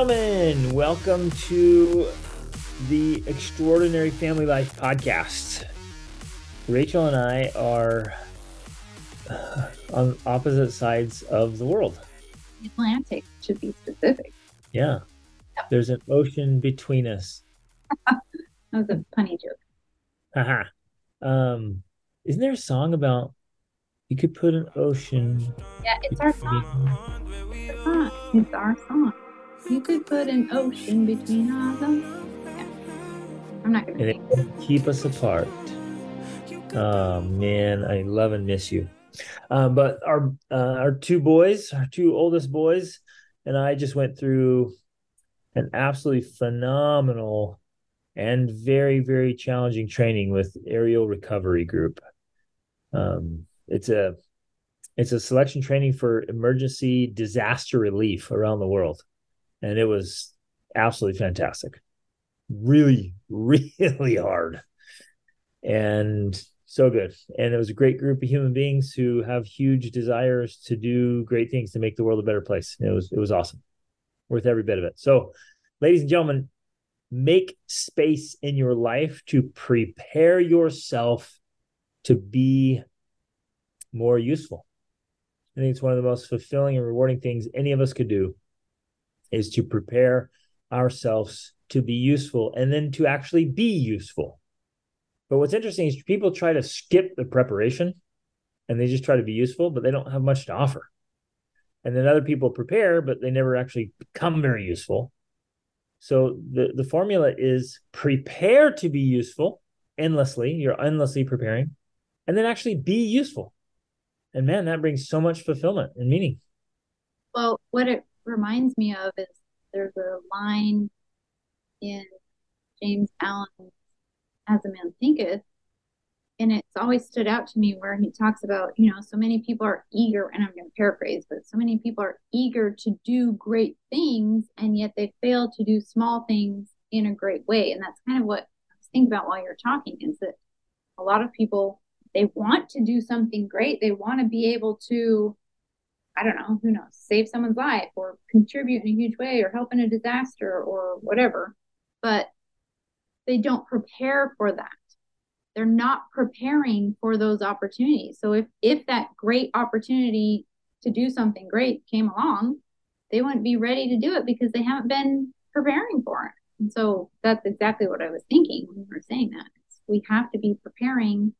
gentlemen, welcome to the Extraordinary Family Life podcast. Rachel and I are uh, on opposite sides of the world. The Atlantic should be specific. Yeah. There's an ocean between us. that was a funny joke. Haha. um, isn't there a song about you could put an ocean? Yeah, it's our song. It's our song. It's our song. You could put an ocean between us. Yeah. I'm not gonna and it keep us apart. Oh man, I love and miss you. Uh, but our uh, our two boys, our two oldest boys, and I just went through an absolutely phenomenal and very very challenging training with Aerial Recovery Group. Um, it's a it's a selection training for emergency disaster relief around the world, and it was absolutely fantastic. Really, really hard, and so good. And it was a great group of human beings who have huge desires to do great things to make the world a better place. It was it was awesome. Worth every bit of it. So, ladies and gentlemen, make space in your life to prepare yourself to be more useful. I think it's one of the most fulfilling and rewarding things any of us could do is to prepare ourselves to be useful and then to actually be useful but what's interesting is people try to skip the preparation and they just try to be useful, but they don't have much to offer. And then other people prepare, but they never actually become very useful. So the, the formula is prepare to be useful endlessly. You're endlessly preparing, and then actually be useful. And man, that brings so much fulfillment and meaning. Well, what it reminds me of is there's a line in James Allen's as a man thinketh and it's always stood out to me where he talks about you know so many people are eager and i'm going to paraphrase but so many people are eager to do great things and yet they fail to do small things in a great way. And that's kind of what i was thinking about while you're talking is that a lot of people they want to do something great. They want to be able to i don't know who knows save someone's life or contribute in a huge way or help in a disaster or whatever. But they don't prepare for that. They're not preparing for those opportunities. So if if that great opportunity to do something great came along they wouldn't be ready to do it because they haven't been preparing for it. And so that's exactly what i was thinking when you were saying that. We have to be preparing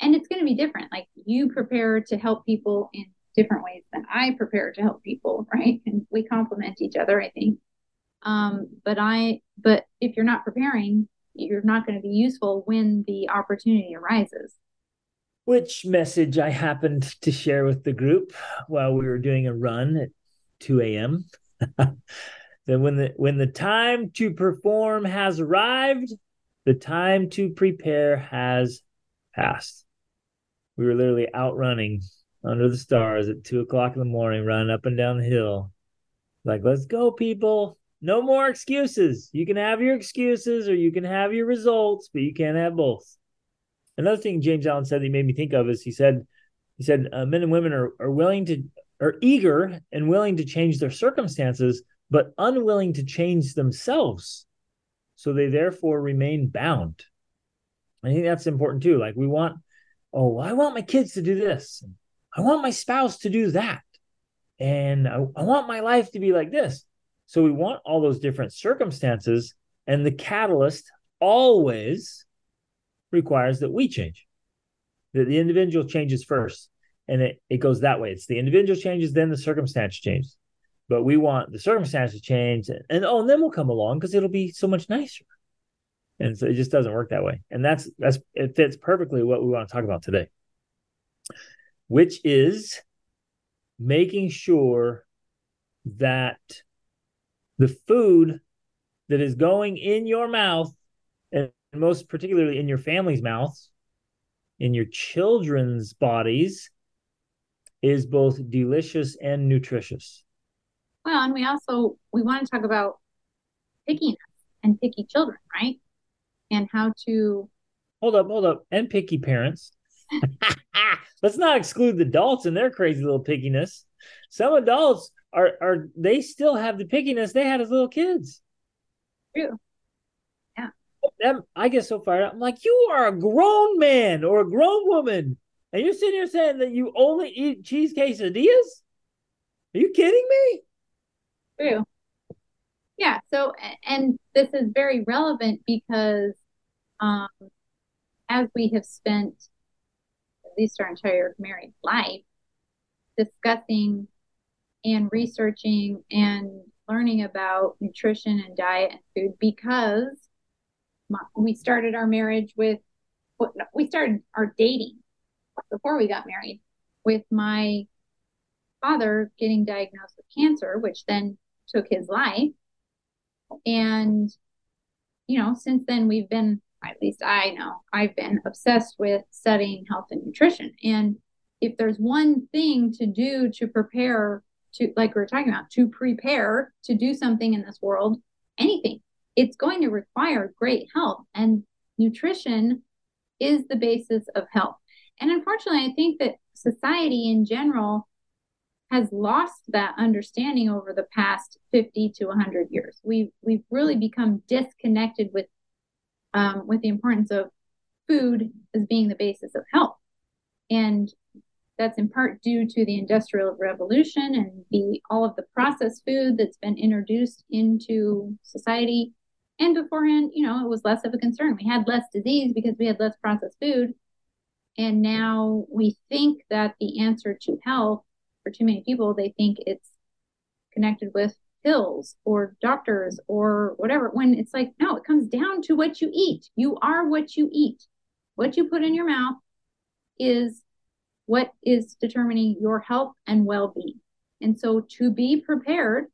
and it's going to be different. Like you prepare to help people in different ways than i prepare to help people right and we complement each other i think um, but I, but if you're not preparing, you're not going to be useful when the opportunity arises. Which message I happened to share with the group while we were doing a run at 2 a.m. that when the when the time to perform has arrived, the time to prepare has passed. We were literally out running under the stars at two o'clock in the morning, running up and down the hill. Like, let's go, people no more excuses. You can have your excuses or you can have your results, but you can't have both. Another thing James Allen said that made me think of is he said, he said, uh, men and women are, are willing to, are eager and willing to change their circumstances, but unwilling to change themselves. So they therefore remain bound. I think that's important too. Like we want, oh, I want my kids to do this. I want my spouse to do that. And I, I want my life to be like this. So we want all those different circumstances, and the catalyst always requires that we change, that the individual changes first. And it, it goes that way. It's the individual changes, then the circumstance changes. But we want the circumstance to change, and, and oh, and then we'll come along because it'll be so much nicer. And so it just doesn't work that way. And that's that's it fits perfectly what we want to talk about today, which is making sure that the food that is going in your mouth, and most particularly in your family's mouths, in your children's bodies, is both delicious and nutritious. Well, and we also we want to talk about pickiness and picky children, right? And how to hold up, hold up, and picky parents. Let's not exclude the adults and their crazy little pickiness. Some adults are are they still have the pickiness they had as little kids. True. Them, I get so fired up. I'm like, you are a grown man or a grown woman, and you're sitting here saying that you only eat cheese quesadillas. Are you kidding me? True. Yeah. So, and this is very relevant because um, as we have spent least our entire married life discussing and researching and learning about nutrition and diet and food because my, we started our marriage with we started our dating before we got married with my father getting diagnosed with cancer which then took his life. And you know since then we've been at least I know I've been obsessed with studying health and nutrition. And if there's one thing to do to prepare to, like we are talking about, to prepare to do something in this world, anything, it's going to require great health. And nutrition is the basis of health. And unfortunately, I think that society in general has lost that understanding over the past 50 to 100 years. We've, we've really become disconnected with um, with the importance of food as being the basis of health. And that's in part due to the industrial revolution and the all of the processed food that's been introduced into society. And beforehand you know it was less of a concern. We had less disease because we had less processed food. And now we think that the answer to health for too many people they think it's connected with pills or doctors or whatever when it's like no it comes down to what you eat. You are what you eat. What you put in your mouth is what is determining your health and well-being. And so to be prepared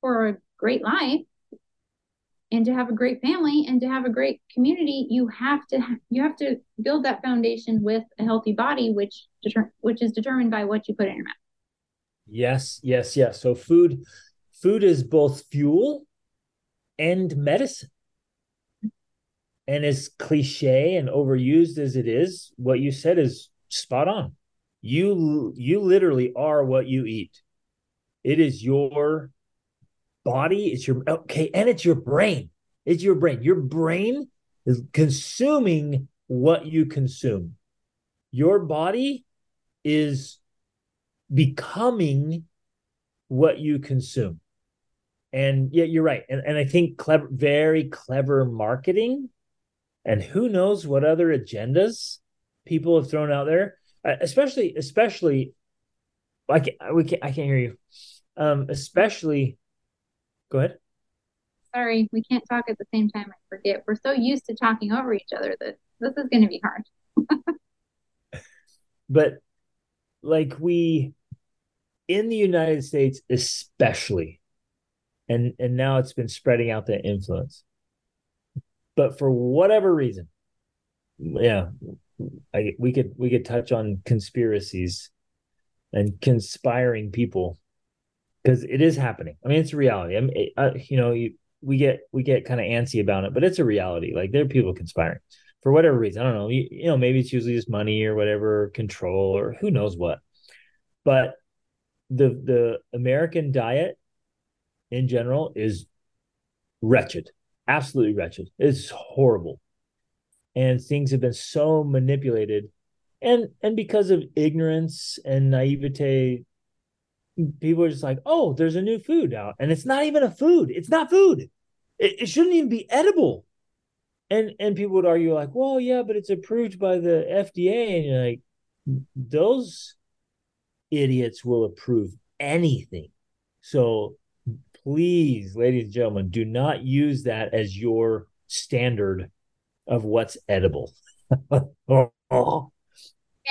for a great life and to have a great family and to have a great community you have to you have to build that foundation with a healthy body which deter- which is determined by what you put in your mouth. Yes yes yes. So food food is both fuel and medicine. And as cliche and overused as it is, what you said is spot on. You you literally are what you eat. It is your body, it's your okay, and it's your brain. It's your brain. Your brain is consuming what you consume. Your body is becoming what you consume and yeah you're right. And, and i think clever very clever marketing and who knows what other agendas people have thrown out there uh, especially especially i can't we can't i can't hear you. Um especially go ahead. Sorry we can't talk at the same time i forget. We're so used to talking over each other that this is going to be hard. But like we in the united states especially and and now it's been spreading out the influence. But for whatever reason yeah I, we could we could touch on conspiracies and conspiring people because it is happening. I mean it's a reality. I mean uh, you know you, we get we get kind of antsy about it but it's a reality. Like there are people conspiring for whatever reason. I don't know. You, you know maybe it's usually just money or whatever control or who knows what. But the the american diet in general is wretched, absolutely wretched. It's horrible. And things have been so manipulated. And and because of ignorance and naivete, people are just like, oh, there's a new food out. And it's not even a food. It's not food. It, it shouldn't even be edible. And and people would argue, like, well, yeah, but it's approved by the FDA. And you're like, those idiots will approve anything. So please, ladies and gentlemen, do not use that as your standard of what's edible.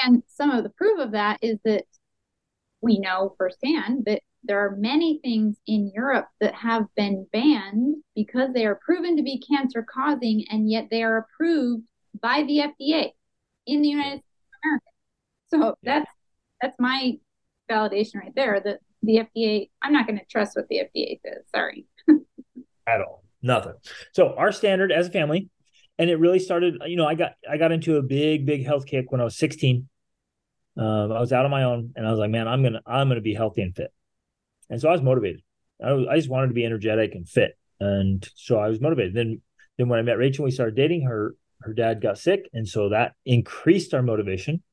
And some of the proof of that is that we know firsthand that there are many things in Europe that have been banned because they are proven to be cancer causing, and yet they are approved by the FDA in the United States of America. So that's that's my validation right there that the FDA, I'm not going to trust what the FDA says. Sorry. At all. Nothing. So our standard as a family, and it really started, you know, I got I got into a big, big health kick when I was 16. Um, I was out on my own and I was like, man, I'm gonna I'm gonna be healthy and fit. And so I was motivated. I, was, I just wanted to be energetic and fit. And so I was motivated. Then then when I met Rachel, we started dating. Her her dad got sick, and so that increased our motivation.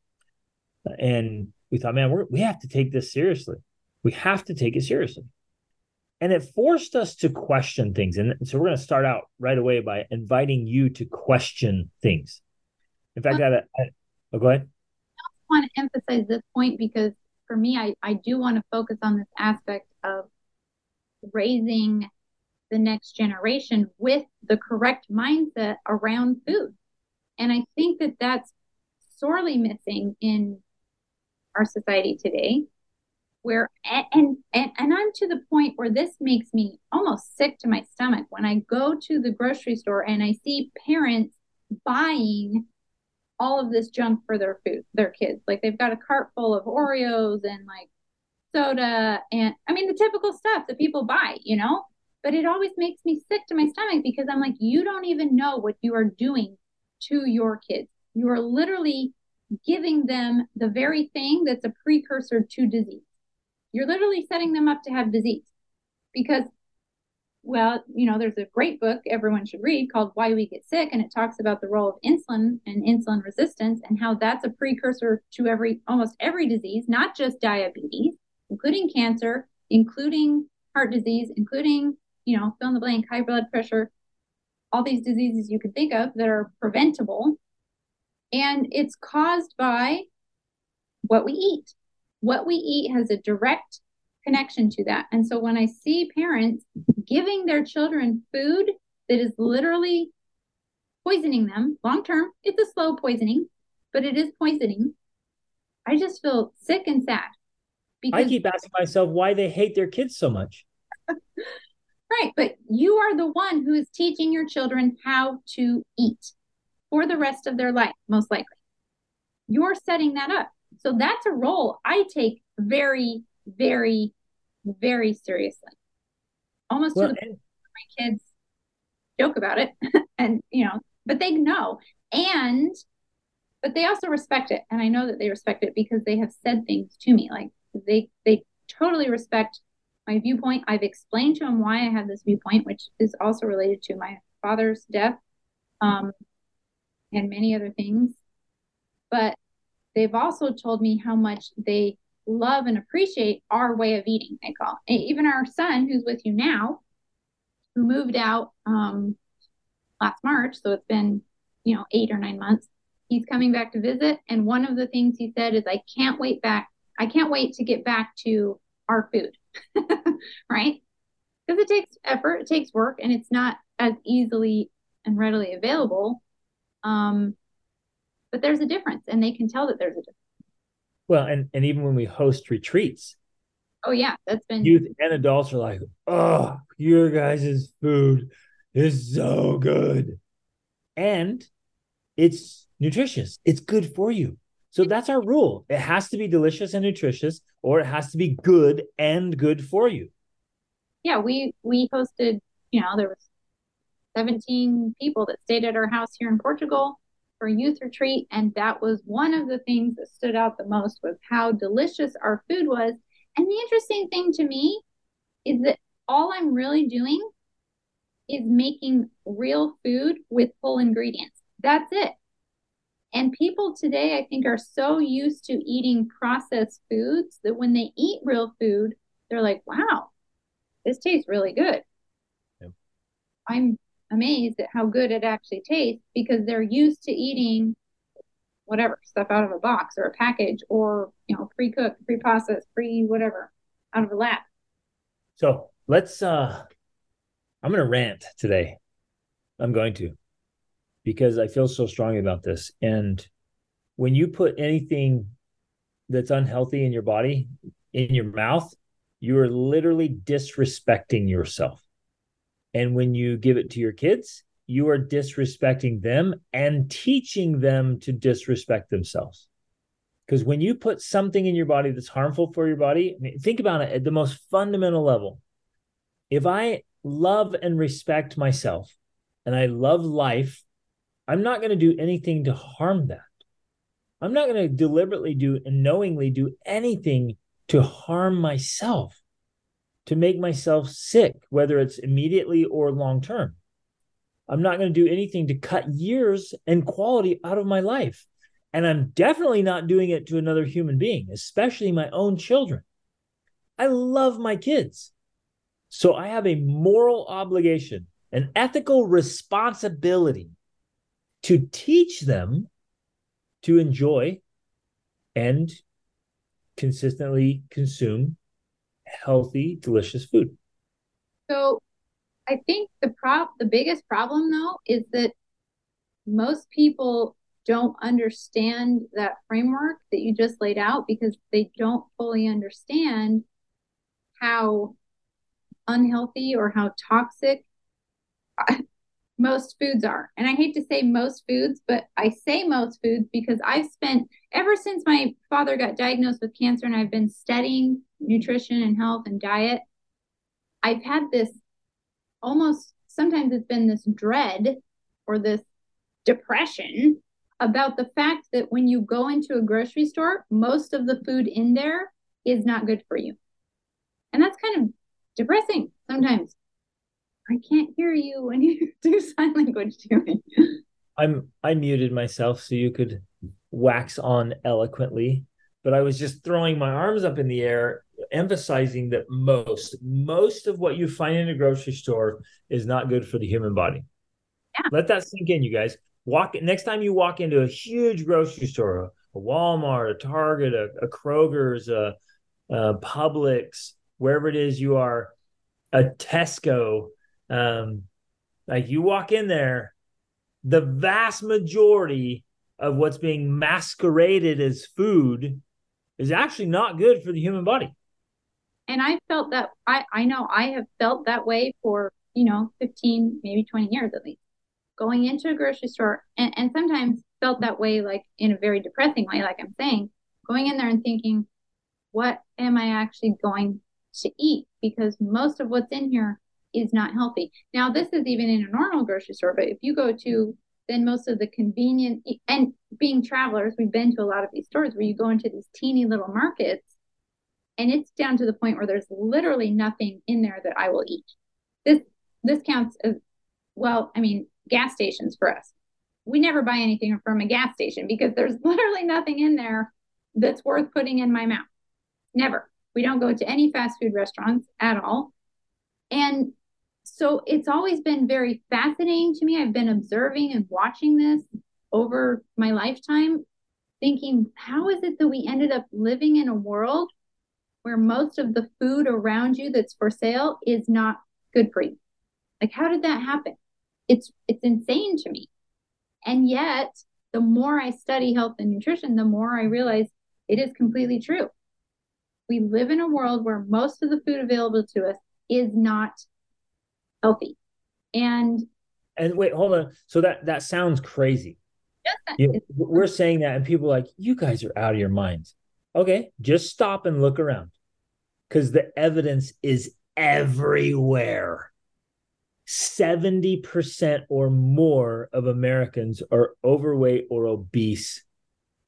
And we thought, man, we we have to take this seriously. We have to take it seriously. And it forced us to question things. And so we're going to start out right away by inviting you to question things. In fact, I, oh, go ahead. I want to emphasize this point because for me, I, I do want to focus on this aspect of raising the next generation with the correct mindset around food. And I think that that's sorely missing in our society today where and, and and I'm to the point where this makes me almost sick to my stomach when I go to the grocery store and I see parents buying all of this junk for their food, their kids. Like they've got a cart full of Oreos and like soda and I mean the typical stuff that people buy, you know? But it always makes me sick to my stomach because I'm like, you don't even know what you are doing to your kids. You are literally giving them the very thing that's a precursor to disease. You're literally setting them up to have disease because well, you know, there's a great book everyone should read called Why We Get Sick, and it talks about the role of insulin and insulin resistance and how that's a precursor to every almost every disease, not just diabetes, including cancer, including heart disease, including, you know, fill in the blank, high blood pressure, all these diseases you could think of that are preventable. And it's caused by what we eat. What we eat has a direct connection to that. And so when I see parents giving their children food that is literally poisoning them long term, it's a slow poisoning, but it is poisoning. I just feel sick and sad. Because, I keep asking myself why they hate their kids so much. right. But you are the one who is teaching your children how to eat for the rest of their life, most likely. You're setting that up. So that's a role I take very, very very seriously. Almost well, to the point my kids joke about it and you know, but they know. And but they also respect it. And I know that they respect it because they have said things to me. Like they they totally respect my viewpoint. I've explained to them why I have this viewpoint, which is also related to my father's death, um, and many other things. But they've also told me how much they love and appreciate our way of eating, they call. Even our son, who's with you now, who moved out um, last March, so it's been, you know, eight or nine months, he's coming back to visit. And one of the things he said is, I can't wait back. I can't wait to get back to our food, right? Because it takes effort, it takes work, and it's not as easily and readily available. Um, but there's a difference, and they can tell that there's a difference. Well, and and even when we host retreats, oh yeah, that's been youth and adults are like, oh, your guys' food is so good, and it's nutritious. It's good for you. So that's our rule. It has to be delicious and nutritious, or it has to be good and good for you. Yeah, we we hosted. You know, there was 17 people that stayed at our house here in Portugal for youth retreat and that was one of the things that stood out the most was how delicious our food was. And the interesting thing to me is that all i'm really doing is making real food with full ingredients. That's it. And people today i think are so used to eating processed foods that when they eat real food they're like wow this tastes really good. Yep. i'm amazed at how good it actually tastes because they're used to eating whatever stuff out of a box or a package or you know pre-cooked pre-processed pre whatever out of a lab. So let's uh i'm gonna rant today. I'm going to because i feel so strongly about this. And when you put anything that's unhealthy in your body in your mouth you are literally disrespecting yourself and when you give it to your kids, you are disrespecting them and teaching them to disrespect themselves. Because when you put something in your body that's harmful for your body, I mean, think about it at the most fundamental level. If I love and respect myself and I love life, I'm not going to do anything to harm that. I'm not going to deliberately do and knowingly do anything to harm myself. To make myself sick, whether it's immediately or long term. I'm not going to do anything to cut years and quality out of my life. And I'm definitely not doing it to another human being, especially my own children. I love my kids. So I have a moral obligation, an ethical responsibility to teach them to enjoy and consistently consume healthy, delicious food. So I think the prop the biggest problem though is that most people don't understand that framework that you just laid out because they don't fully understand how unhealthy or how toxic most foods are. And I hate to say most foods, but I say most foods because I've spent ever since my father got diagnosed with cancer and I've been studying nutrition and health and diet. I've had this almost sometimes it's been this dread or this depression about the fact that when you go into a grocery store, most of the food in there is not good for you. And that's kind of depressing sometimes. I can't hear you when you do sign language to me. I'm I muted myself so you could wax on eloquently, but I was just throwing my arms up in the air emphasizing that most most of what you find in a grocery store is not good for the human body. Yeah. Let that sink in, you guys. Walk next time you walk into a huge grocery store, a Walmart, a Target, a, a Kroger's, a, a Publix, wherever it is you are, a Tesco. Um, like you walk in there, the vast majority of what's being masqueraded as food is actually not good for the human body and I felt that I, I know I have felt that way for, you know, 15, maybe 20 years at least. Going into a grocery store and, and sometimes felt that way like in a very depressing way, like I'm saying, going in there and thinking, what am I actually going to eat? Because most of what's in here is not healthy. Now, this is even in a normal grocery store, but if you go to then most of the convenient and being travelers, we've been to a lot of these stores where you go into these teeny little markets and it's down to the point where there's literally nothing in there that I will eat. This this counts as well, I mean, gas stations for us. We never buy anything from a gas station because there's literally nothing in there that's worth putting in my mouth. Never. We don't go to any fast food restaurants at all. And so it's always been very fascinating to me. I've been observing and watching this over my lifetime, thinking, how is it that we ended up living in a world where most of the food around you that's for sale is not good for you. Like how did that happen? It's it's insane to me. And yet, the more I study health and nutrition, the more I realize it is completely true. We live in a world where most of the food available to us is not healthy. And and wait, hold on. So that that sounds crazy. We're saying that, and people are like, you guys are out of your minds. Okay, just stop and look around because the evidence is everywhere. 70% or more of Americans are overweight or obese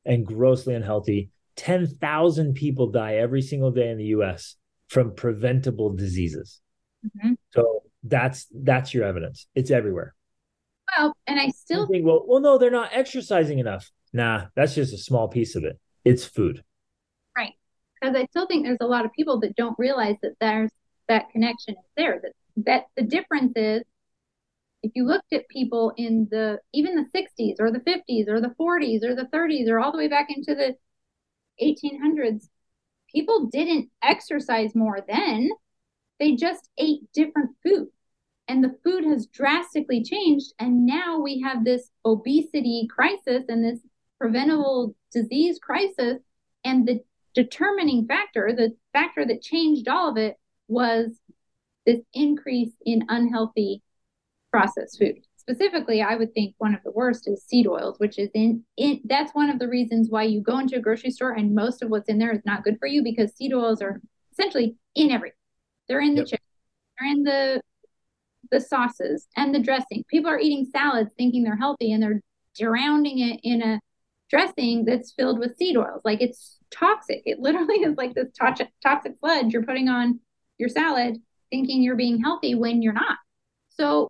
and grossly unhealthy. 10,000 people die every single day in the US from preventable diseases. Mm-hmm. So that's that's your evidence. It's everywhere. Well, and I still think, well, well, no, they're not exercising enough. Nah, that's just a small piece of it. It's food Right. because I still think there's a lot of people that don't realize that there's that connection is there. That that the difference is if you looked at people in the even the 60s or the 50s or the 40s or the 30s or all the way back into the 1800s, people didn't exercise more then. They just ate different food. And the food has drastically changed. And now we have this obesity crisis and this preventable disease crisis. And the determining factor, the factor that changed all of it, was this increase in unhealthy processed food. Specifically, I would think one of the worst is seed oils, which is in, in that's one of the reasons why you go into a grocery store and most of what's in there is not good for you because seed oils are essentially in everything. They're in the yep. chicken, they're in the the sauces and the dressing. People are eating salads thinking they're healthy and they're drowning it in a dressing that's filled with seed oils. Like it's toxic. It literally is like this toxic toxic sludge you're putting on your salad thinking you're being healthy when you're not. So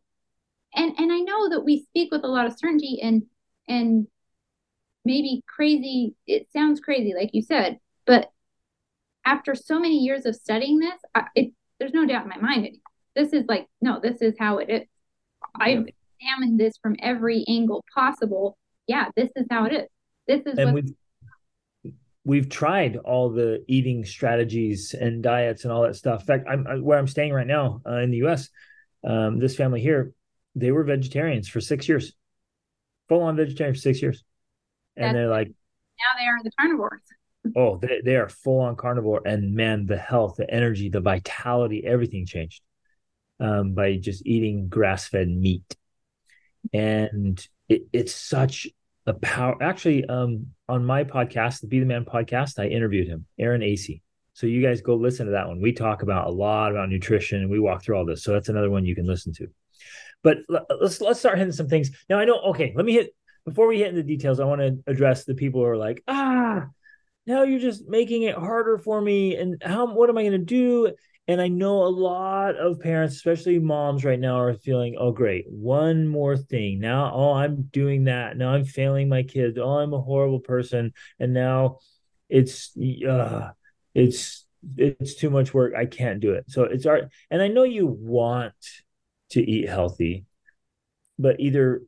and and I know that we speak with a lot of certainty and and maybe crazy it sounds crazy like you said, but after so many years of studying this, I, it, there's no doubt in my mind. This is like no, this is how it is. I've examined this from every angle possible. Yeah, this is how it is. This is and we've we've tried all the eating strategies and diets and all that stuff. In fact, I'm where I'm staying right now uh, in the U.S. Um, this family here, they were vegetarians for six years, full on vegetarian for six years, and That's, they're like, now they are the carnivores. Oh, they, they are full on carnivore, and man, the health, the energy, the vitality, everything changed um, by just eating grass fed meat, and it, it's such a power. Actually, um, on my podcast, the Be the Man podcast, I interviewed him, Aaron Acey. So you guys go listen to that one. We talk about a lot about nutrition and we walk through all this. So that's another one you can listen to. But let's let's start hitting some things. Now I know okay, let me hit before we hit into the details, I want to address the people who are like, ah, now you're just making it harder for me. And how what am I gonna do? And I know a lot of parents, especially moms right now, are feeling, oh, great, one more thing. Now, oh, I'm doing that. Now I'm failing my kids. Oh, I'm a horrible person. And now it's uh it's it's too much work. I can't do it. So it's art. And I know you want to eat healthy, but either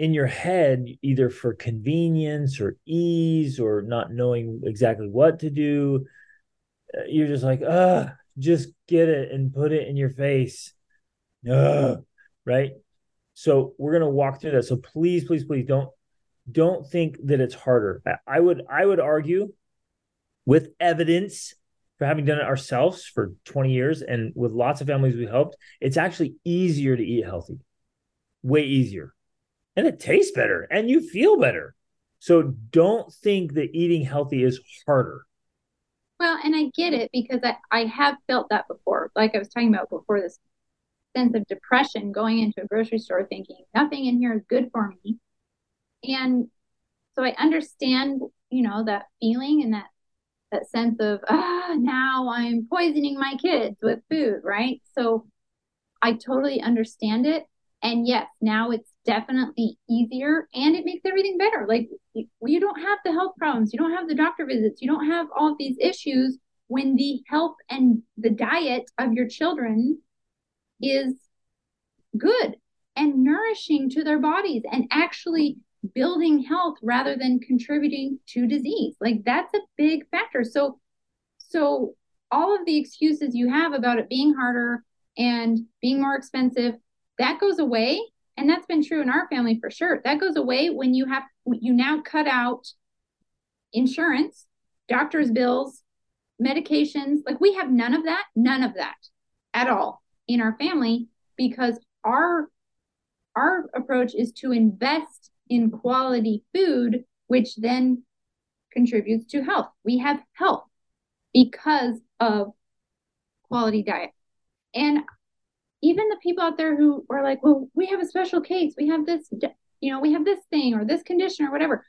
in your head, either for convenience or ease or not knowing exactly what to do, uh, you're just like, ah, just get it and put it in your face. Ugh, right? So we're gonna walk through that. So please, please, please don't don't think that it's harder. I would I would argue with evidence for having done it ourselves for 20 years and with lots of families we helped, it's actually easier to eat healthy. Way easier. And it tastes better and you feel better. So don't think that eating healthy is harder. Well, and I get it because I, I have felt that before. Like I was talking about before, this sense of depression going into a grocery store thinking nothing in here is good for me. And so I understand, you know, that feeling and that that sense of ah now I'm poisoning my kids with food, right? So I totally understand it. And yes, now it's definitely easier and it makes everything better. Like you don't have the health problems, you don't have the doctor visits, you don't have all of these issues when the health and the diet of your children is good and nourishing to their bodies and actually building health rather than contributing to disease. Like that's a big factor. So so all of the excuses you have about it being harder and being more expensive, that goes away and that's been true in our family for sure. That goes away when you have you now cut out insurance doctor's bills medications. Like we have none of that none of that at all in our family because our our approach is to invest in quality food which then contributes to health. We have health because of quality diet. And even the people out there who are like, well, we have a special case, we have this, you know, we have this thing or this condition or whatever.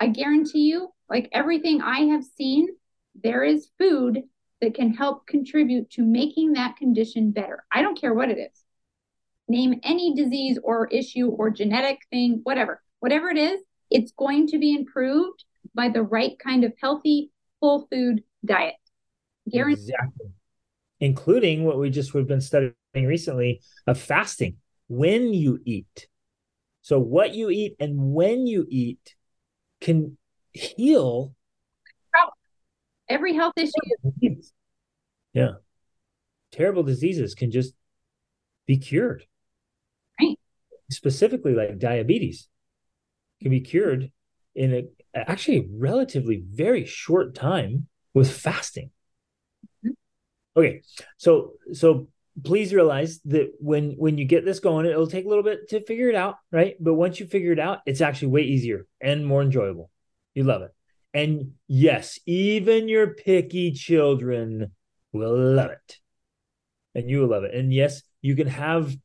I guarantee you, like everything I have seen, there is food that can help contribute to making that condition better. I don't care what it is. Name any disease or issue or genetic thing, whatever. Whatever it is, it's going to be improved by the right kind of healthy, full food diet. Exactly. Including what we just we've been studying recently of fasting when you eat. So, what you eat and when you eat can heal every health issue. Yeah. Terrible diseases can just be cured. Right. Specifically, like diabetes can be cured in a actually relatively very short time with fasting. Okay. So, so please realize that when when you get this going it'll take a little bit to figure it out right? But once you figure it out it's actually way easier and more enjoyable. You love it. And yes even your picky children will love it. And you will love it. And yes you can have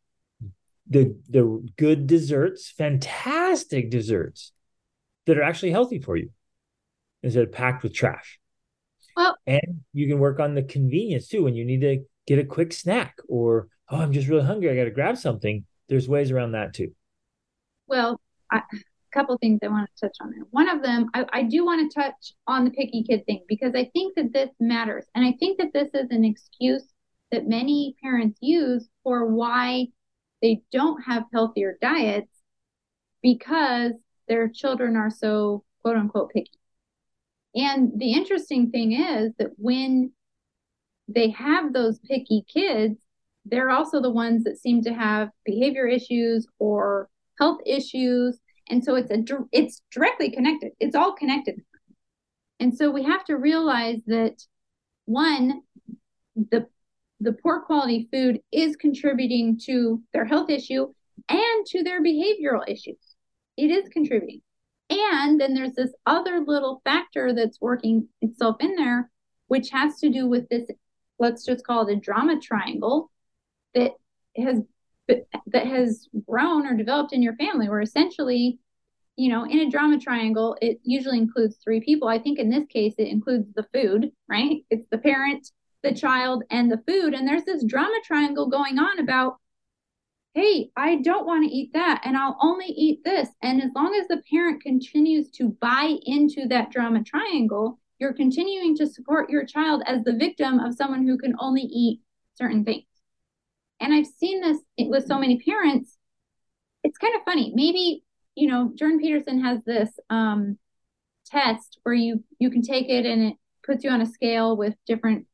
the the good desserts fantastic desserts that are actually healthy for you instead of packed with trash Well, and you can work on the convenience too when you need to get a quick snack or oh, I'm just really hungry. I got to grab something. There's ways around that too. Well, I, a couple things I want to touch on there. One of them, I, I do want to touch on the picky kid thing because I think that this matters. And I think that this is an excuse that many parents use for why they don't have healthier diets because their children are so quote unquote picky. And the interesting thing is that when they have those picky kids, they're also the ones that seem to have behavior issues or health issues. And so it's a it's directly connected. It's all connected. And so we have to realize that one, the the poor quality food is contributing to their health issue and to their behavioral issues. It is contributing. And then there's this other little factor that's working itself in there, which has to do with this, let's just call it a drama triangle that has that has grown or developed in your family, where essentially, you know, in a drama triangle, it usually includes three people. I think in this case, it includes the food, right? It's the parent, the child, and the food. And there's this drama triangle going on about hey, I don't want to eat that and I'll only eat this. And as long as the parent continues to buy into that drama triangle, you're continuing to support your child as the victim of someone who can only eat certain things. And I've seen this with so many parents. It's kind of funny. Maybe, you know, Jordan Peterson has this um, test where you you can take it and it puts you on a scale with different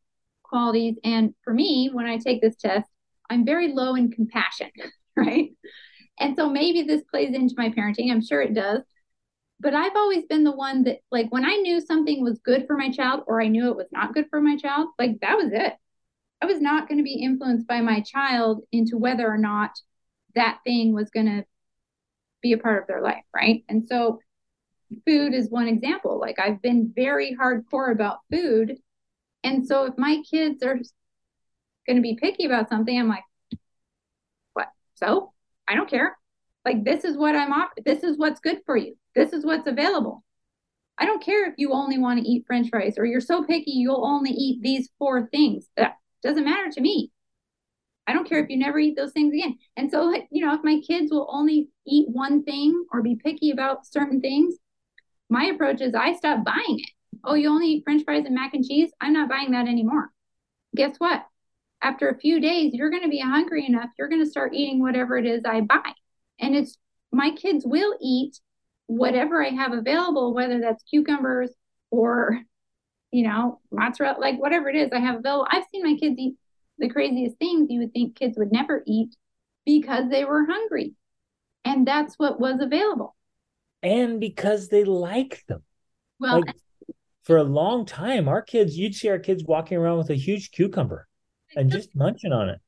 qualities. And for me, when I take this test, I'm very low in compassion, right? And so maybe this plays into my parenting. I'm sure it does. But I've always been the one that, like, when I knew something was good for my child or I knew it was not good for my child, like, that was it. I was not going to be influenced by my child into whether or not that thing was going to be a part of their life, right? And so food is one example. Like, I've been very hardcore about food. And so if my kids are going to be picky about something, I'm like, what? So I don't care. Like, this is what I'm off. This is what's good for you. This is what's available. I don't care if you only want to eat french fries or you're so picky you'll only eat these four things. That doesn't matter to me. I don't care if you never eat those things again. And so, you know, if my kids will only eat one thing or be picky about certain things, my approach is I stop buying it. Oh, you only eat french fries and mac and cheese? I'm not buying that anymore. Guess what? After a few days, you're going to be hungry enough. You're going to start eating whatever it is I buy. And it's my kids will eat whatever I have available, whether that's cucumbers or, you know, mozzarella, like whatever it is I have available. I've seen my kids eat the craziest things you would think kids would never eat because they were hungry. And that's what was available. And because they like them. Well, like, for a long time, our kids, you'd see our kids walking around with a huge cucumber and just munching on it.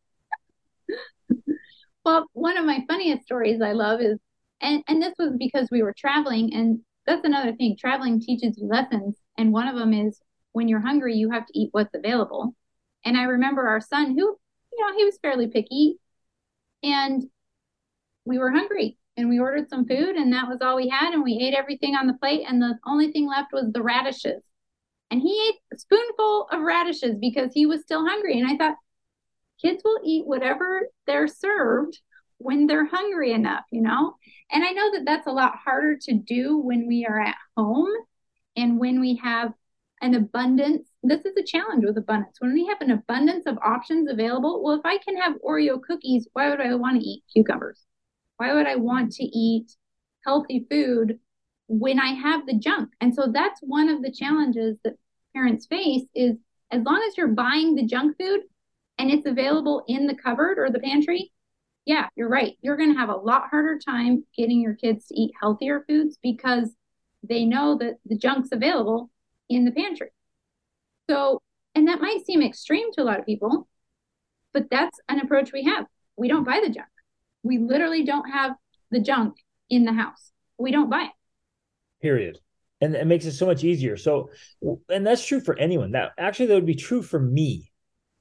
Well, one of my funniest stories I love is, and, and this was because we were traveling, and that's another thing. Traveling teaches you lessons, and one of them is when you're hungry, you have to eat what's available. And I remember our son, who, you know, he was fairly picky, and we were hungry, and we ordered some food, and that was all we had, and we ate everything on the plate, and the only thing left was the radishes and he ate a spoonful of radishes because he was still hungry. And I thought, kids will eat whatever they're served when they're hungry enough, you know? And I know that that's a lot harder to do when we are at home and when we have an abundance. This is a challenge with abundance. When we have an abundance of options available, well, if I can have Oreo cookies, why would I want to eat cucumbers? Why would I want to eat healthy food when I have the junk. And so that's one of the challenges that parents face is as long as you're buying the junk food and it's available in the cupboard or the pantry, yeah, you're right. You're going to have a lot harder time getting your kids to eat healthier foods because they know that the junk's available in the pantry. So, and that might seem extreme to a lot of people, but that's an approach we have. We don't buy the junk. We literally don't have the junk in the house. We don't buy it period. And it makes it so much easier. So and that's true for anyone. That actually that would be true for me.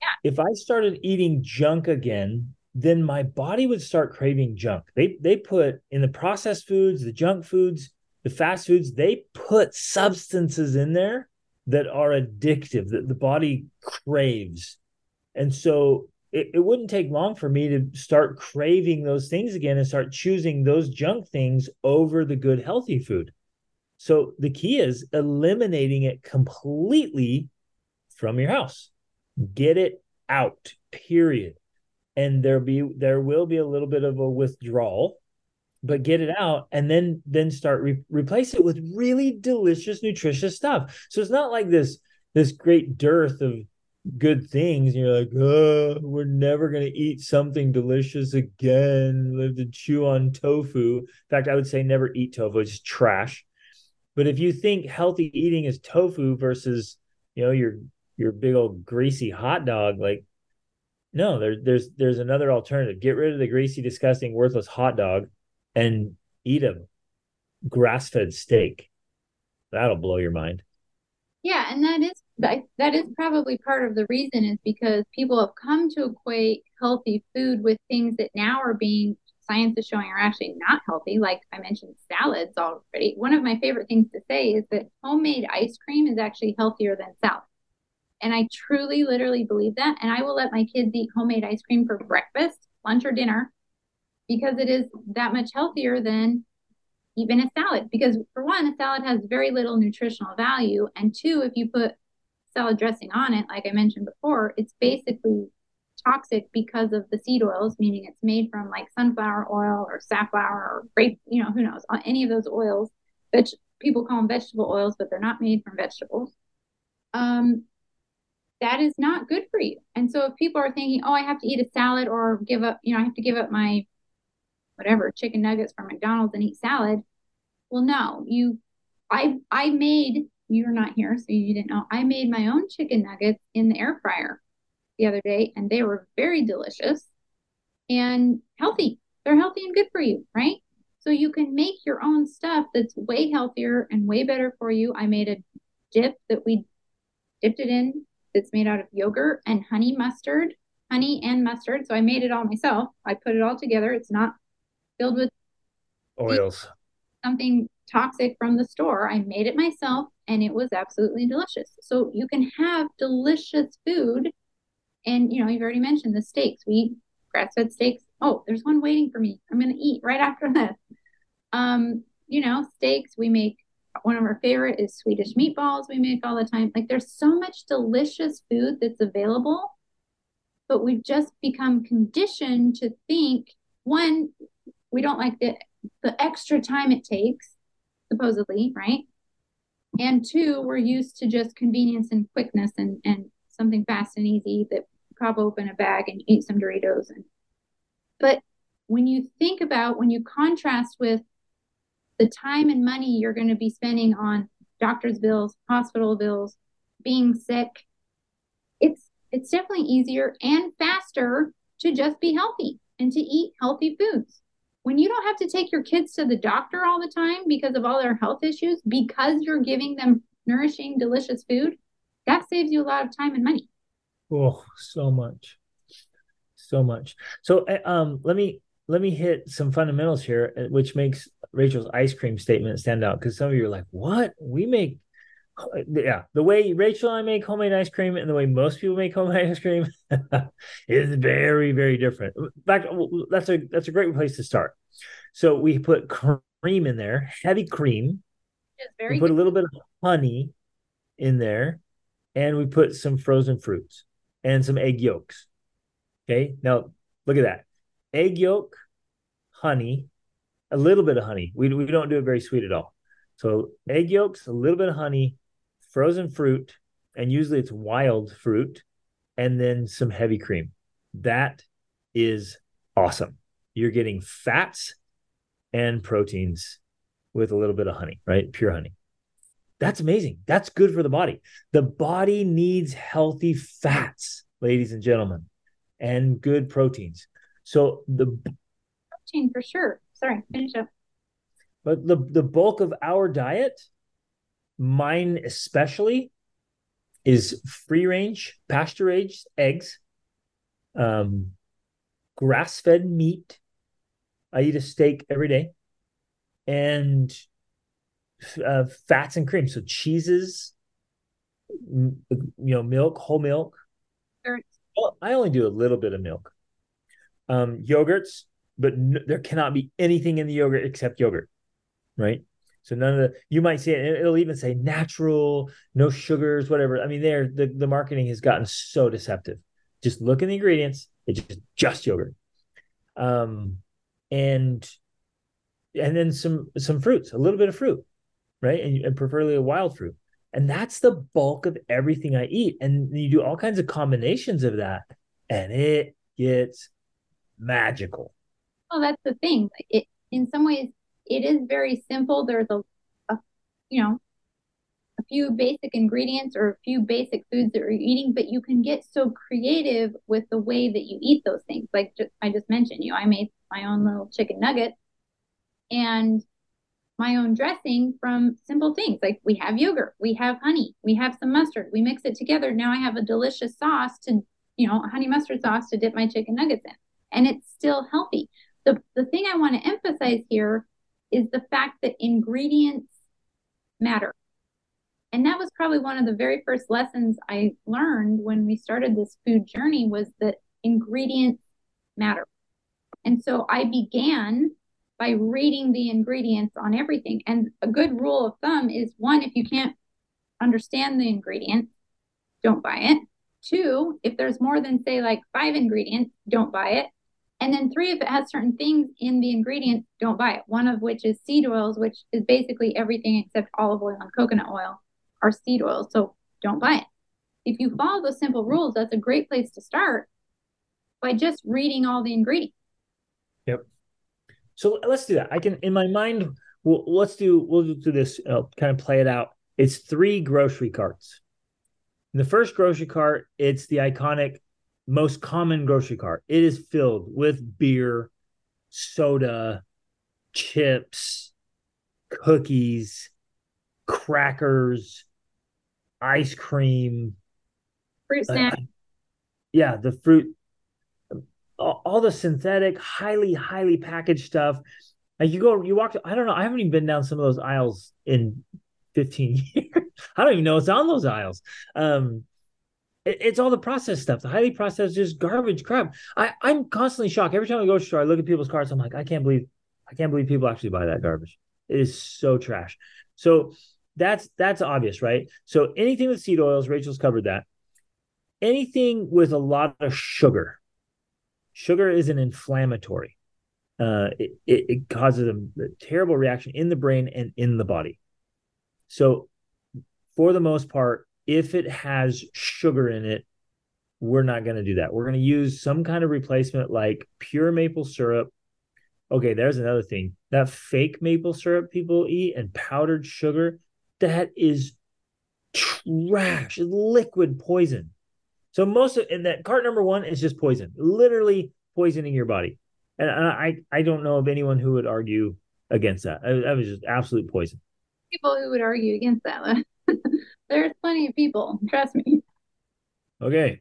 Yeah. if i started eating junk again then my body would start craving junk. They they put in the processed foods the junk foods the fast foods they put substances in there that are addictive that the body craves. And so it, it wouldn't take long for me to start craving those things again and start choosing those junk things over the good healthy food so the key is eliminating it completely from your house. Get it out period. And there be there will be a little bit of a withdrawal but get it out and then then start re- replace it with really delicious nutritious stuff. So it's not like this this great dearth of good things. And you're like oh we're never going to eat something delicious again. Live to chew on tofu. In fact i would say never eat tofu. It's trash but if you think healthy eating is tofu versus you know your your big old greasy hot dog like no there, there's there's another alternative get rid of the greasy disgusting worthless hot dog and eat a grass-fed steak. That'll blow your mind. Yeah, and that is that is probably part of the reason is because people have come to equate healthy food with things that now are being science is showing are actually not healthy. Like I mentioned, salads already. One of my favorite things to say is that homemade ice cream is actually healthier than salad. And I truly, literally believe that. And I will let my kids eat homemade ice cream for breakfast, lunch, or dinner because it is that much healthier than even a salad. Because for one, a salad has very little nutritional value. And two, if you put salad dressing on it, like I mentioned before, it's basically toxic because of the seed oils, meaning it's made from like sunflower oil or safflower or grape, you know, who knows, any of those oils. Which people call them vegetable oils, but they're not made from vegetables. Um, that is not good for you. And so if people are thinking, oh, I have to eat a salad or give up, you know, I have to give up my whatever chicken nuggets from McDonald's and eat salad. Well, no, you, I, I made. You're not here, so you didn't know. I made my own chicken nuggets in the air fryer the other day, and they were very delicious and healthy. They're healthy and good for you, right? So you can make your own stuff that's way healthier and way better for you. I made a dip that we dipped it in that's made out of yogurt and honey mustard, honey and mustard. So I made it all myself. I put it all together. It's not filled with oils, something toxic from the store. I made it myself and it was absolutely delicious. So you can have delicious food. And, you know, you've already mentioned the steaks. We eat grass fed steaks. Oh, there's one waiting for me. I'm to eat right after this. Um, you know, steaks. We make one of our favorite is Swedish meatballs. We make all the time. Like there's so much delicious food that's available, but we've just become conditioned to think one, we don't like the the extra time it takes supposedly right and two we're used to just convenience and quickness and and something fast and easy that pop open a bag and eat some doritos and but when you think about when you contrast with the time and money you're going to be spending on doctor's bills hospital bills being sick it's it's definitely easier and faster to just be healthy and to eat healthy foods when you don't have to take your kids to the doctor all the time because of all their health issues, because you're giving them nourishing, delicious food, that saves you a lot of time and money. Oh, so much. So much. So eh, um let me let me hit some fundamentals here, eh, which makes Rachel's ice cream statement stand out because some of you are like, what? We make yeah, the way Rachel and I make homemade ice cream and the way most people make homemade ice cream is very, very different. In fact, that's a that's a great place to start. So we put cream in there, heavy cream. we put good. a little bit of honey in there, and we put some frozen fruits and some egg yolks. Okay, now look at that: egg yolk, honey, a little bit of honey. We we don't do it very sweet at all. So egg yolks, a little bit of honey, frozen fruit, and usually it's wild fruit, and then some heavy cream. That is awesome. You're getting fats and proteins with a little bit of honey, right? Pure honey. That's amazing. That's good for the body. The body needs healthy fats, ladies and gentlemen, and good proteins. So the protein for sure. Sorry, finish up. But the the bulk of our diet mine especially is free range pasture raised eggs um grass fed meat i eat a steak every day and uh, fats and cream so cheeses you know, milk, whole milk. Well, I only do a little bit of milk. Um, yogurts, but there cannot be anything in the yogurt except yogurt, right? So none of the you might see it. It'll even say natural, no sugars, whatever. I mean, there the the marketing has gotten so deceptive. Just look at the ingredients. It's just just yogurt, um, and and then some some fruits, a little bit of fruit, right? And, and preferably a wild fruit. And that's the bulk of everything I eat. And you do all kinds of combinations of that, and it gets magical. Well, that's the thing. It in some ways it is very simple. There's a, a you know a few basic ingredients or a few basic foods that you're eating, but you can get so creative with the way that you eat those things. Like just, I just mentioned, you know, I made my own little chicken nuggets and my own dressing from simple things like we have yogurt, we have honey, we have some mustard, we mix it together. Now I have a delicious sauce to, you know, honey mustard sauce to dip my chicken nuggets in, and it's still healthy. The, the thing I want to emphasize here is the fact that ingredients matter. And that was probably one of the very first lessons I learned when we started this food journey was that ingredients matter. And so I began by reading the ingredients on everything. And a good rule of thumb is one, if you can't understand the ingredients, don't buy it. Two, if there's more than, say, like five ingredients, don't buy it. And then three, if it has certain things in the ingredients, don't buy it. One of which is seed oils, which is basically everything except olive oil and coconut oil are seed oils. So don't buy it. If you follow those simple rules, that's a great place to start by just reading all the ingredients. Yep. So let's do that. I can in my mind. Well, let's do. We'll do this. I'll kind of play it out. It's three grocery carts. In the first grocery cart, it's the iconic, most common grocery cart. It is filled with beer, soda, chips, cookies, crackers, ice cream, fruit snack. Uh, yeah, the fruit all the synthetic, highly, highly packaged stuff. Like you go, you walk. I don't know. I haven't even been down some of those aisles in 15 years. I don't even know it's on those aisles. Um, it, it's all the processed stuff, the highly processed, just garbage crap. I, I'm constantly shocked every time I go to store. I look at people's carts. I'm like, I can't believe, I can't believe people actually buy that garbage. It is so trash. So that's that's obvious, right? So anything with seed oils, Rachel's covered that. Anything with a lot of sugar, Sugar is an inflammatory. Uh, it, it, causes a, a terrible reaction in the brain and in the body. So, for the most part, if it has sugar in it, we're not going to do that. We're going to use some kind of replacement like pure maple syrup. Okay, there's another thing. That fake maple syrup people eat and powdered sugar, that is trash, liquid poison. So most of in that cart number one is just poison, literally poisoning your body. And I I don't know of anyone who would argue against that. That was just absolute poison. People who would argue against that. There's plenty of people. Trust me. Okay.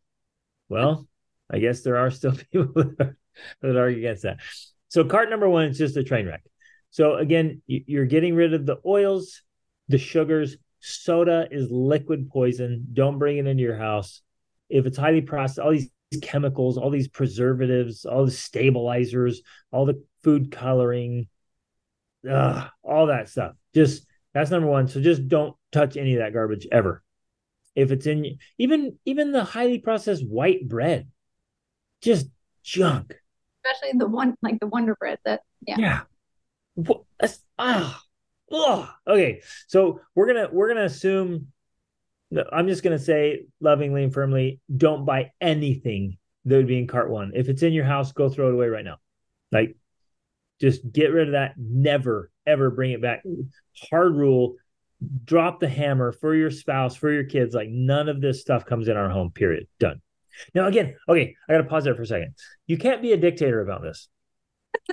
Well, I guess there are still people that, that argue against that. So cart number one is just a train wreck. So again, you're getting rid of the oils, the sugars. Soda is liquid poison. Don't bring it into your house if it's highly processed, all these chemicals, all these preservatives, all the stabilizers, all the food coloring, ugh, all that stuff. Just that's number one. So just don't touch any of that garbage ever. If it's in even even the highly processed white bread, just junk. Especially the one like the Wonder Bread that yeah. Yeah. That's ah. Ugh. Okay, so we're gonna we're gonna assume I'm just going to say lovingly and firmly don't buy anything that would be in cart one. If it's in your house, go throw it away right now. Like, just get rid of that. Never, ever bring it back. Hard rule drop the hammer for your spouse, for your kids. Like, none of this stuff comes in our home, period. Done. Now, again, okay, I got to pause there for a second. You can't be a dictator about this.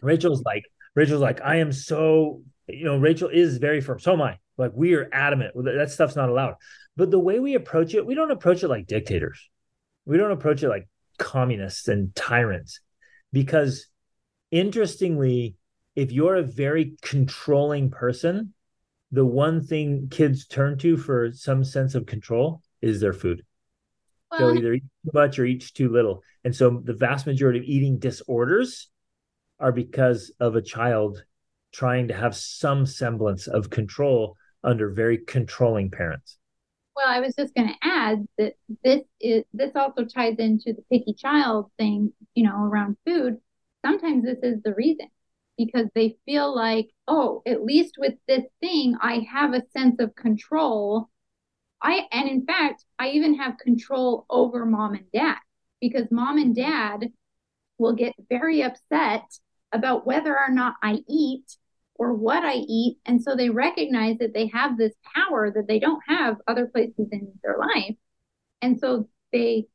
Rachel's like, Rachel's like, I am so, you know, Rachel is very firm. So am I. Like, we are adamant. That stuff's not allowed. But the way we approach it, we don't approach it like dictators. We don't approach it like communists and tyrants. Because interestingly, if you're a very controlling person, the one thing kids turn to for some sense of control is their food. Well, They'll either eat too much or eat too little. And so the vast majority of eating disorders are because of a child trying to have some semblance of control under very controlling parents. Well, I was just going to add that this is this also ties into the picky child thing, you know, around food. Sometimes this is the reason because they feel like, oh, at least with this thing, I have a sense of control. I and in fact, I even have control over mom and dad because mom and dad will get very upset about whether or not I eat or what I eat. And so they recognize that they have this power that they don't have other places in their life. And so they,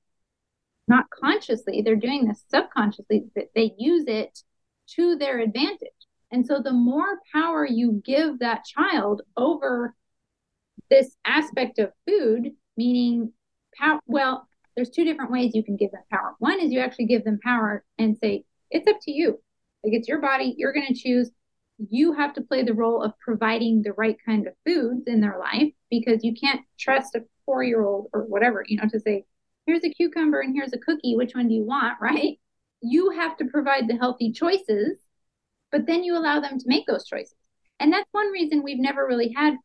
not consciously, they're doing this subconsciously, that they use it to their advantage. And so the more power you give that child over this aspect of food, meaning power, well, there's two different ways you can give them power. One is you actually give them power and say, it's up to you. Like it's your body, you're going to choose you have to play the role of providing the right kind of foods in their life because you can't trust a four year old or whatever, you know, to say, here's a cucumber and here's a cookie. Which one do you want? Right. You have to provide the healthy choices, but then you allow them to make those choices. And that's one reason we've never really had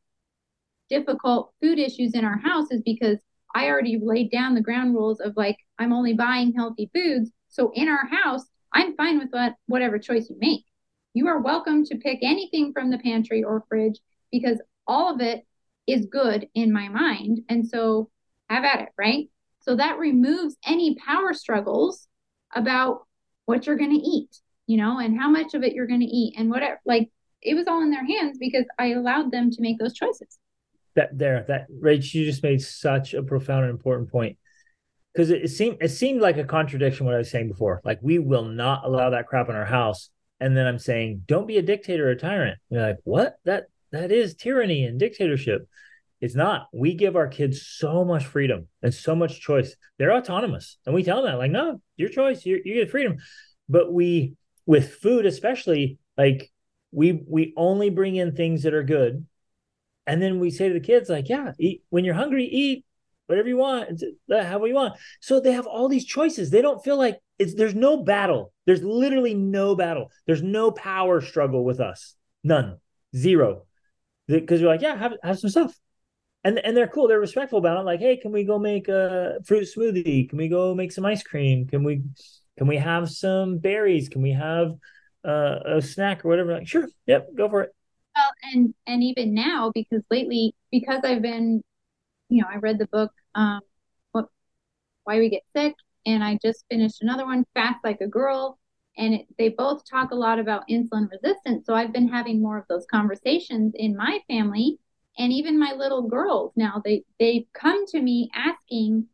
difficult food issues in our house is because I already laid down the ground rules of like, I'm only buying healthy foods. So in our house, I'm fine with what, whatever choice you make. You are welcome to pick anything from the pantry or fridge because all of it is good in my mind. And so have at it, right? So that removes any power struggles about what you're going to eat, you know, and how much of it you're going to eat and whatever. Like it was all in their hands because I allowed them to make those choices. That there, that Rach, you just made such a profound and important point because it, it seemed it seemed like a contradiction what I was saying before. Like we will not allow that crap in our house, and then I'm saying, don't be a dictator or a tyrant. And you're like, what? That that is tyranny and dictatorship. It's not. We give our kids so much freedom and so much choice. They're autonomous. And we tell them that, like, no, your choice, you you get freedom. But we with food, especially, like we we only bring in things that are good. And then we say to the kids, like, yeah, eat when you're hungry, eat whatever you want, however you want. So they have all these choices. They don't feel like it's there's no battle. There's literally no battle. There's no power struggle with us. None. Zero. Because you're like, yeah, have have some stuff. And and they're cool. They're respectful about it. Like, hey, can we go make a fruit smoothie? Can we go make some ice cream? Can we can we have some berries? Can we have uh, a snack or whatever? Like, sure, yep, go for it. Well, and and even now, because lately, because I've been, you know, I read the book, um, what, why we get sick, and I just finished another one, Fast Like a Girl. And it, they both talk a lot about insulin resistance. So I've been having more of those conversations in my family and even my little girls now. They they come to me asking,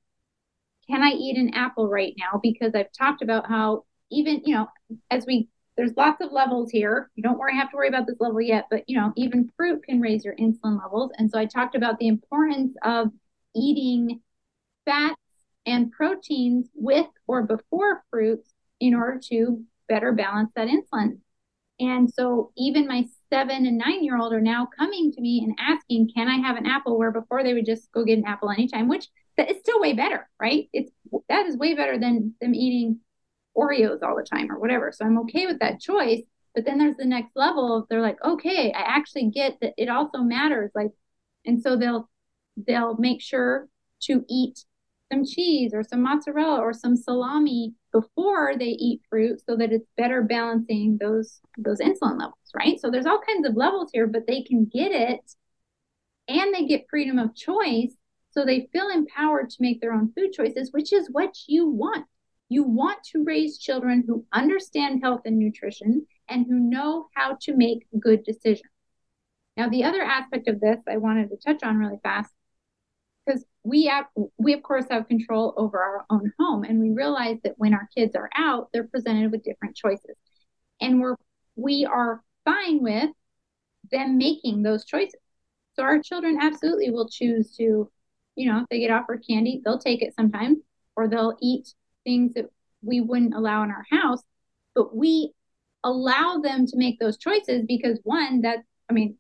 "Can I eat an apple right now?" Because I've talked about how even you know as we there's lots of levels here. You don't worry, have to worry about this level yet, but you know, even fruit can raise your insulin levels. And so I talked about the importance of eating fats and proteins with or before fruits in order to better balance that insulin. And so even my seven and nine year old are now coming to me and asking, can I have an apple? Where before they would just go get an apple anytime, which that is still way better, right? It's that is way better than them eating Oreos all the time or whatever. So I'm okay with that choice. But then there's the next level they're like, okay, I actually get that it also matters. Like, and so they'll they'll make sure to eat some cheese or some mozzarella or some salami before they eat fruit so that it's better balancing those those insulin levels right so there's all kinds of levels here but they can get it and they get freedom of choice so they feel empowered to make their own food choices which is what you want you want to raise children who understand health and nutrition and who know how to make good decisions. Now the other aspect of this i wanted to touch on really fast because we have we of course have control over our own home and we realize that when our kids are out they're presented with different choices. And we're we are fine with them making those choices. So our children absolutely will choose to you know if they get offered candy they'll take it sometimes or they'll eat things that we wouldn't allow in our house but we allow them to make those choices because one that i mean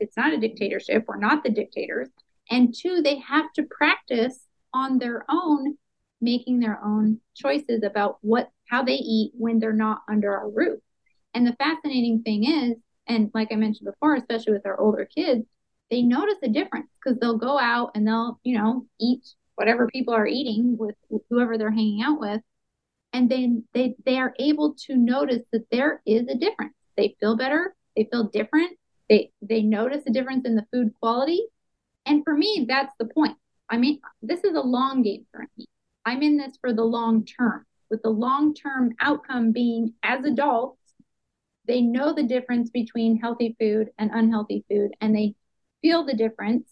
it's not a dictatorship we're not the dictators And two, they have to practice on their own, making their own choices about what how they eat when they're not under our roof. And the fascinating thing is, and like I mentioned before, especially with our older kids, they notice a difference because they'll go out and they'll, you know, eat whatever people are eating with whoever they're hanging out with. And then they, they are able to notice that there is a difference. They feel better, they feel different, they they notice a difference in the food quality. And for me, that's the point. I mean, this is a long game for me. I'm in this for the long term, with the long term outcome being as adults, they know the difference between healthy food and unhealthy food, and they feel the difference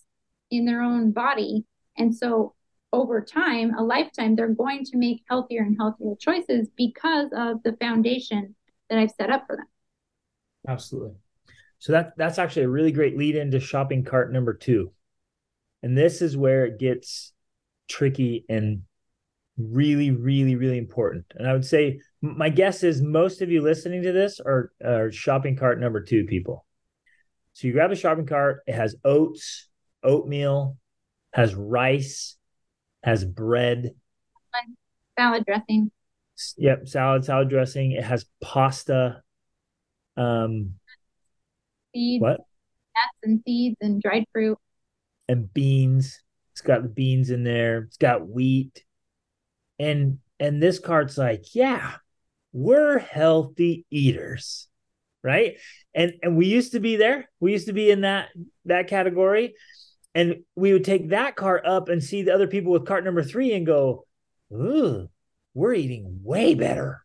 in their own body. And so over time, a lifetime, they're going to make healthier and healthier choices because of the foundation that I've set up for them. Absolutely. So that that's actually a really great lead into shopping cart number two. And this is where it gets tricky and really, really, really important. And I would say my guess is most of you listening to this are, are shopping cart number two people. So you grab a shopping cart, it has oats, oatmeal, has rice, has bread, salad dressing. Yep, salad, salad dressing. It has pasta. Um, seeds, what? Nuts and seeds and dried fruit. And beans. It's got the beans in there. It's got wheat. And and this cart's like, yeah, we're healthy eaters. Right. And and we used to be there. We used to be in that that category. And we would take that cart up and see the other people with cart number three and go, ooh, we're eating way better.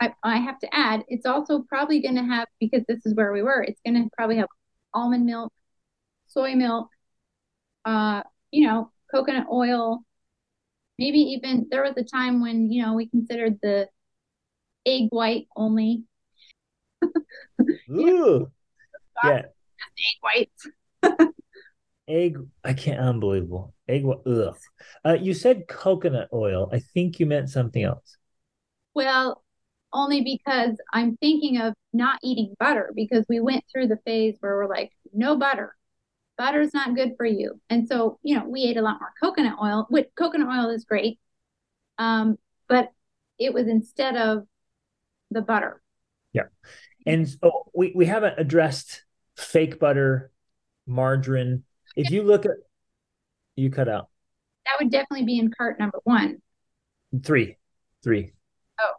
I, I have to add, it's also probably going to have, because this is where we were, it's going to probably have almond milk, soy milk, uh, you know, coconut oil. Maybe even there was a time when, you know, we considered the egg white only. Ooh. yeah. Egg whites egg i can't unbelievable. Egg ugh. Uh, you said coconut oil. I think you meant something else. Well only because i'm thinking of not eating butter because we went through the phase where we're like no butter. Butter's not good for you. And so you know we ate a lot more coconut oil which coconut oil is great um, but it was instead of the butter. Yeah. And so we, we haven't addressed fake butter margarine if you look at you cut out. That would definitely be in cart number one. Three. Three. Oh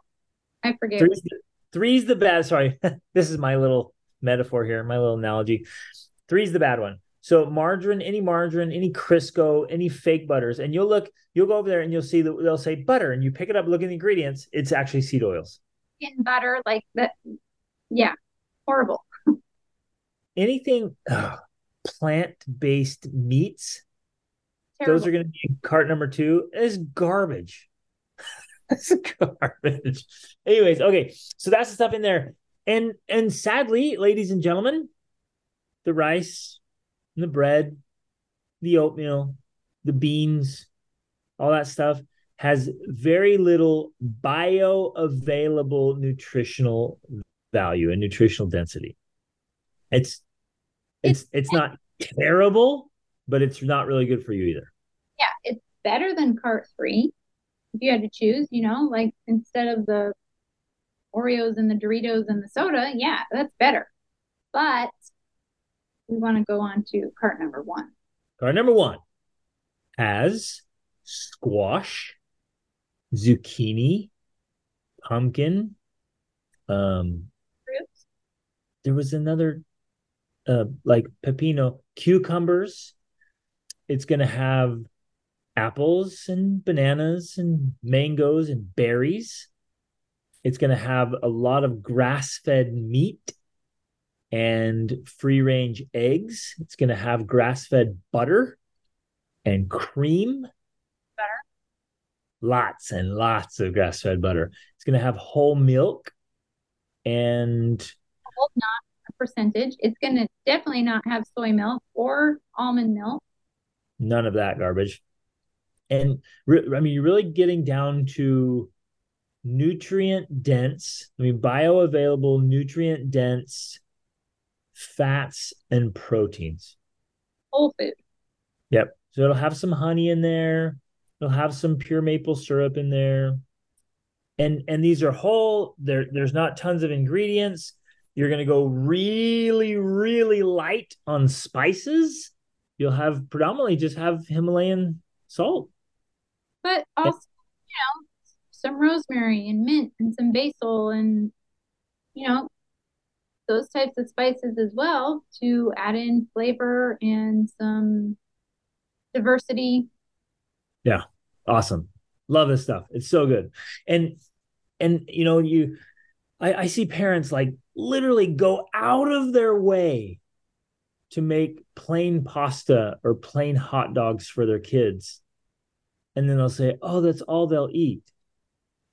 i forget. Three's the, three's the bad sorry this is my little metaphor here my little analogy. Three's the bad one. So margarine any margarine any crisco any fake butters and you'll look you'll go over there and you'll see that they'll say butter and you pick it up look at the ingredients it's actually seed oils. In butter like that yeah horrible. Anything plant-based meats. Terrible. those are going to be in cart number two. Is garbage. That's garbage. Anyways okay so that's the stuff in there. And and sadly ladies and gentlemen the rice and the bread the oatmeal the beans all that stuff has very little bioavailable nutritional value and nutritional density. It's it's it's not terrible, but it's not really good for you either. Yeah, it's better than cart three. If you had to choose, you know, like instead of the Oreos and the Doritos and the soda, yeah, that's better. But we want to go on to cart number one. Cart number one has squash, zucchini, pumpkin. Um, Fruits. there was another uh, like pepino, cucumbers. It's going to have apples and bananas and mangoes and berries. It's going to have a lot of grass fed meat and free range eggs. It's going to have grass fed butter and cream. Butter. Lots and lots of grass fed butter. It's going to have whole milk and. Whole not percentage. It's going to definitely not have soy milk or almond milk. None of that garbage. And re- I mean, you're really getting down to nutrient dense, I mean, bioavailable, nutrient dense fats and proteins. Whole food. Yep. So it'll have some honey in there. It'll have some pure maple syrup in there. And and these are whole, there there's not tons of ingredients. You're going to go really really light on spices. You'll have predominantly just have Himalayan salt. But also, you know, some rosemary and mint and some basil and you know, those types of spices as well to add in flavor and some diversity. Yeah. Awesome. Love this stuff. It's so good. And and you know, you I, I see parents like literally go out of their way to make plain pasta or plain hot dogs for their kids. And then they'll say, Oh, that's all they'll eat.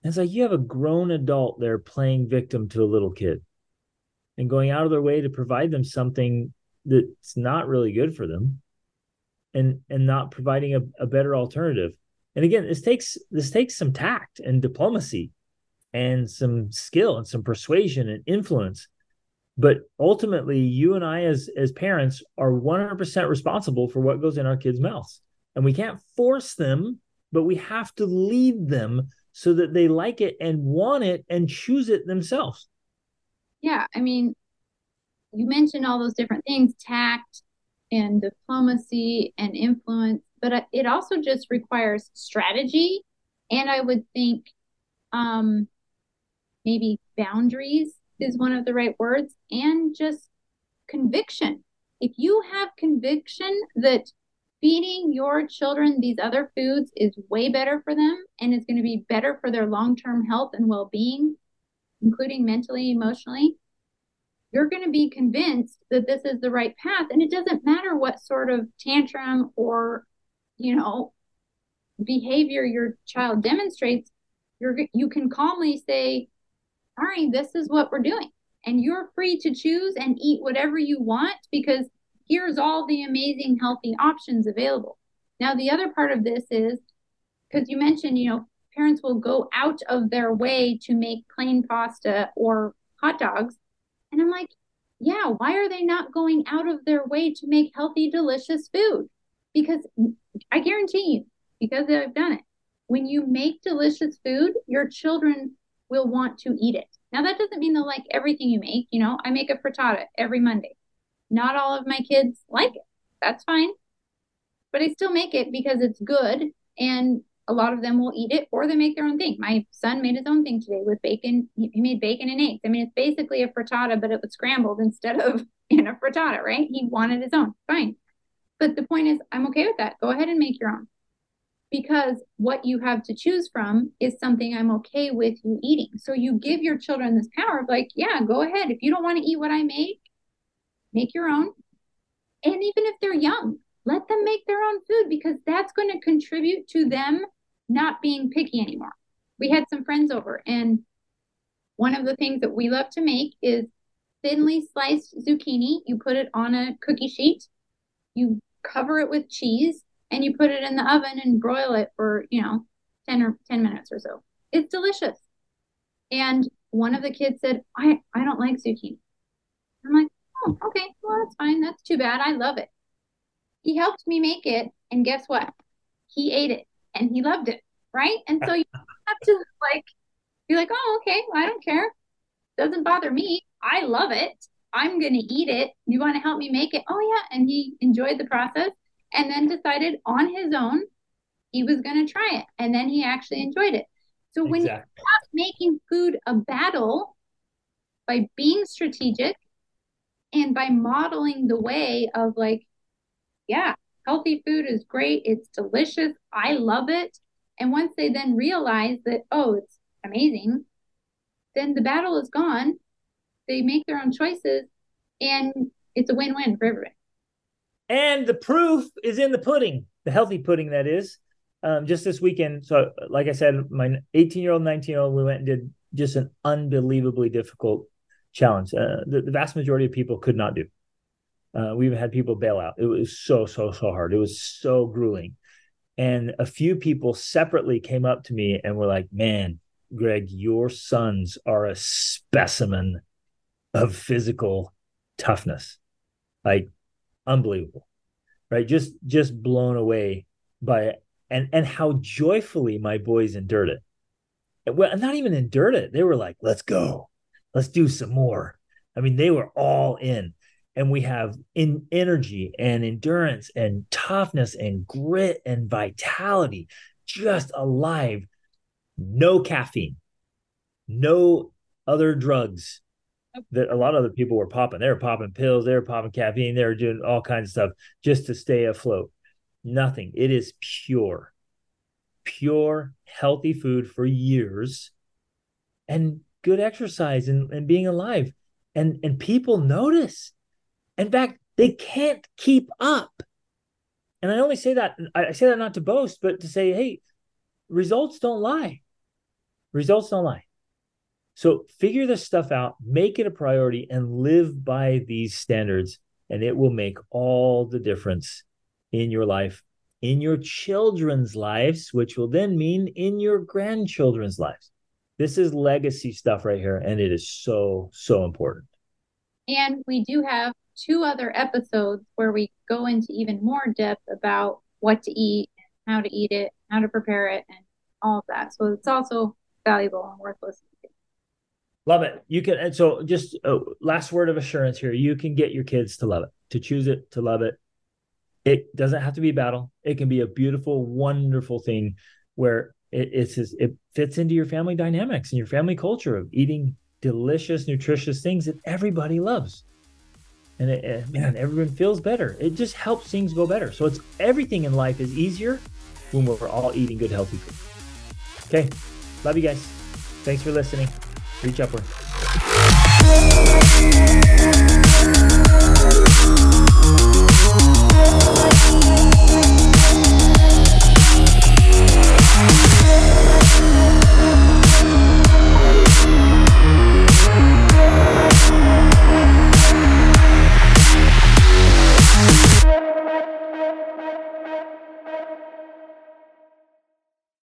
And it's like you have a grown adult there playing victim to a little kid and going out of their way to provide them something that's not really good for them and and not providing a, a better alternative and again this takes this takes some tact and diplomacy and some skill and some persuasion and influence. But ultimately you and i as as parents are 100% responsible for what goes in our kids mouths. And we can't force them but we have to lead them so that they like it and want it and choose it themselves. Yeah i mean you mentioned all those different things tact and diplomacy and influence, but it also just requires strategy. And I would think um, maybe boundaries is one of the right words, and just conviction. If you have conviction that feeding your children these other foods is way better for them and is going to be better for their long term health and well being, including mentally, emotionally, you're going to be convinced that this is the right path and it doesn't matter what sort of tantrum or you know behavior your child demonstrates you're you can calmly say right this is what we're doing. And you're free to choose and eat whatever you want because here's all the amazing healthy options available. Now the other part of this is because you mentioned you know parents will go out of their way to make plain pasta or hot dogs. And I'm like, yeah, why are they not going out of their way to make healthy, delicious food? Because I guarantee you, because I've done it, when you make delicious food, your children will want to eat it. Now, that doesn't mean they'll like everything you make. You know, I make a frittata every Monday. Not all of my kids like it. That's fine. But I still make it because it's good and a lot of them will eat it or they make their own thing. My son made his own thing today with bacon. He made bacon and eggs. I mean, it's basically a frittata, but it was scrambled instead of in a frittata, right? He wanted his own. Fine. But the point is, I'm okay with that. Go ahead and make your own. Because what you have to choose from is something I'm okay with you eating. So you give your children this power of like, yeah, go ahead. If you don't want to eat what I make, make your own. And even if they're young, let them make their own food because that's going to contribute to them not being picky anymore. We had some friends over, and one of the things that we love to make is thinly sliced zucchini. You put it on a cookie sheet, you cover it with cheese, and you put it in the oven and broil it for, you know, 10 or 10 minutes or so. It's delicious. And one of the kids said, I, I don't like zucchini. I'm like, oh, okay, well, that's fine. That's too bad. I love it. He helped me make it, and guess what? He ate it and he loved it, right? And so you have to like be like, oh, okay, well, I don't care. Doesn't bother me. I love it. I'm gonna eat it. You want to help me make it? Oh yeah. And he enjoyed the process and then decided on his own he was gonna try it. And then he actually enjoyed it. So when exactly. you stop making food a battle by being strategic and by modeling the way of like, yeah, healthy food is great. It's delicious. I love it. And once they then realize that, oh, it's amazing, then the battle is gone. They make their own choices and it's a win win for everybody. And the proof is in the pudding, the healthy pudding, that is. Um, just this weekend. So, like I said, my 18 year old, 19 year old, we went and did just an unbelievably difficult challenge. Uh, the, the vast majority of people could not do. Uh, we even had people bail out. It was so, so, so hard. It was so grueling. And a few people separately came up to me and were like, man, Greg, your sons are a specimen of physical toughness. Like, unbelievable. right? Just just blown away by it and and how joyfully my boys endured it. Well, not even endured it. They were like, "Let's go, let's do some more." I mean, they were all in, and we have in energy and endurance and toughness and grit and vitality, just alive. No caffeine, no other drugs that a lot of other people were popping. They were popping pills, they were popping caffeine, they were doing all kinds of stuff just to stay afloat. Nothing. It is pure, pure, healthy food for years and good exercise and, and being alive. And and people notice. In fact, they can't keep up. And I only say that I say that not to boast, but to say, hey, results don't lie. Results don't lie. So figure this stuff out, make it a priority, and live by these standards, and it will make all the difference in your life, in your children's lives, which will then mean in your grandchildren's lives. This is legacy stuff right here, and it is so, so important. And we do have two other episodes where we go into even more depth about what to eat, how to eat it, how to prepare it, and all of that. So it's also valuable and worth listening. Love it. You can, and so just a last word of assurance here. You can get your kids to love it, to choose it, to love it. It doesn't have to be a battle. It can be a beautiful, wonderful thing where it, it's just, it fits into your family dynamics and your family culture of eating delicious, nutritious things that everybody loves. And it, it, man, everyone feels better. It just helps things go better. So it's everything in life is easier when we're all eating good, healthy food. Okay. Love you guys. Thanks for listening Reach upper.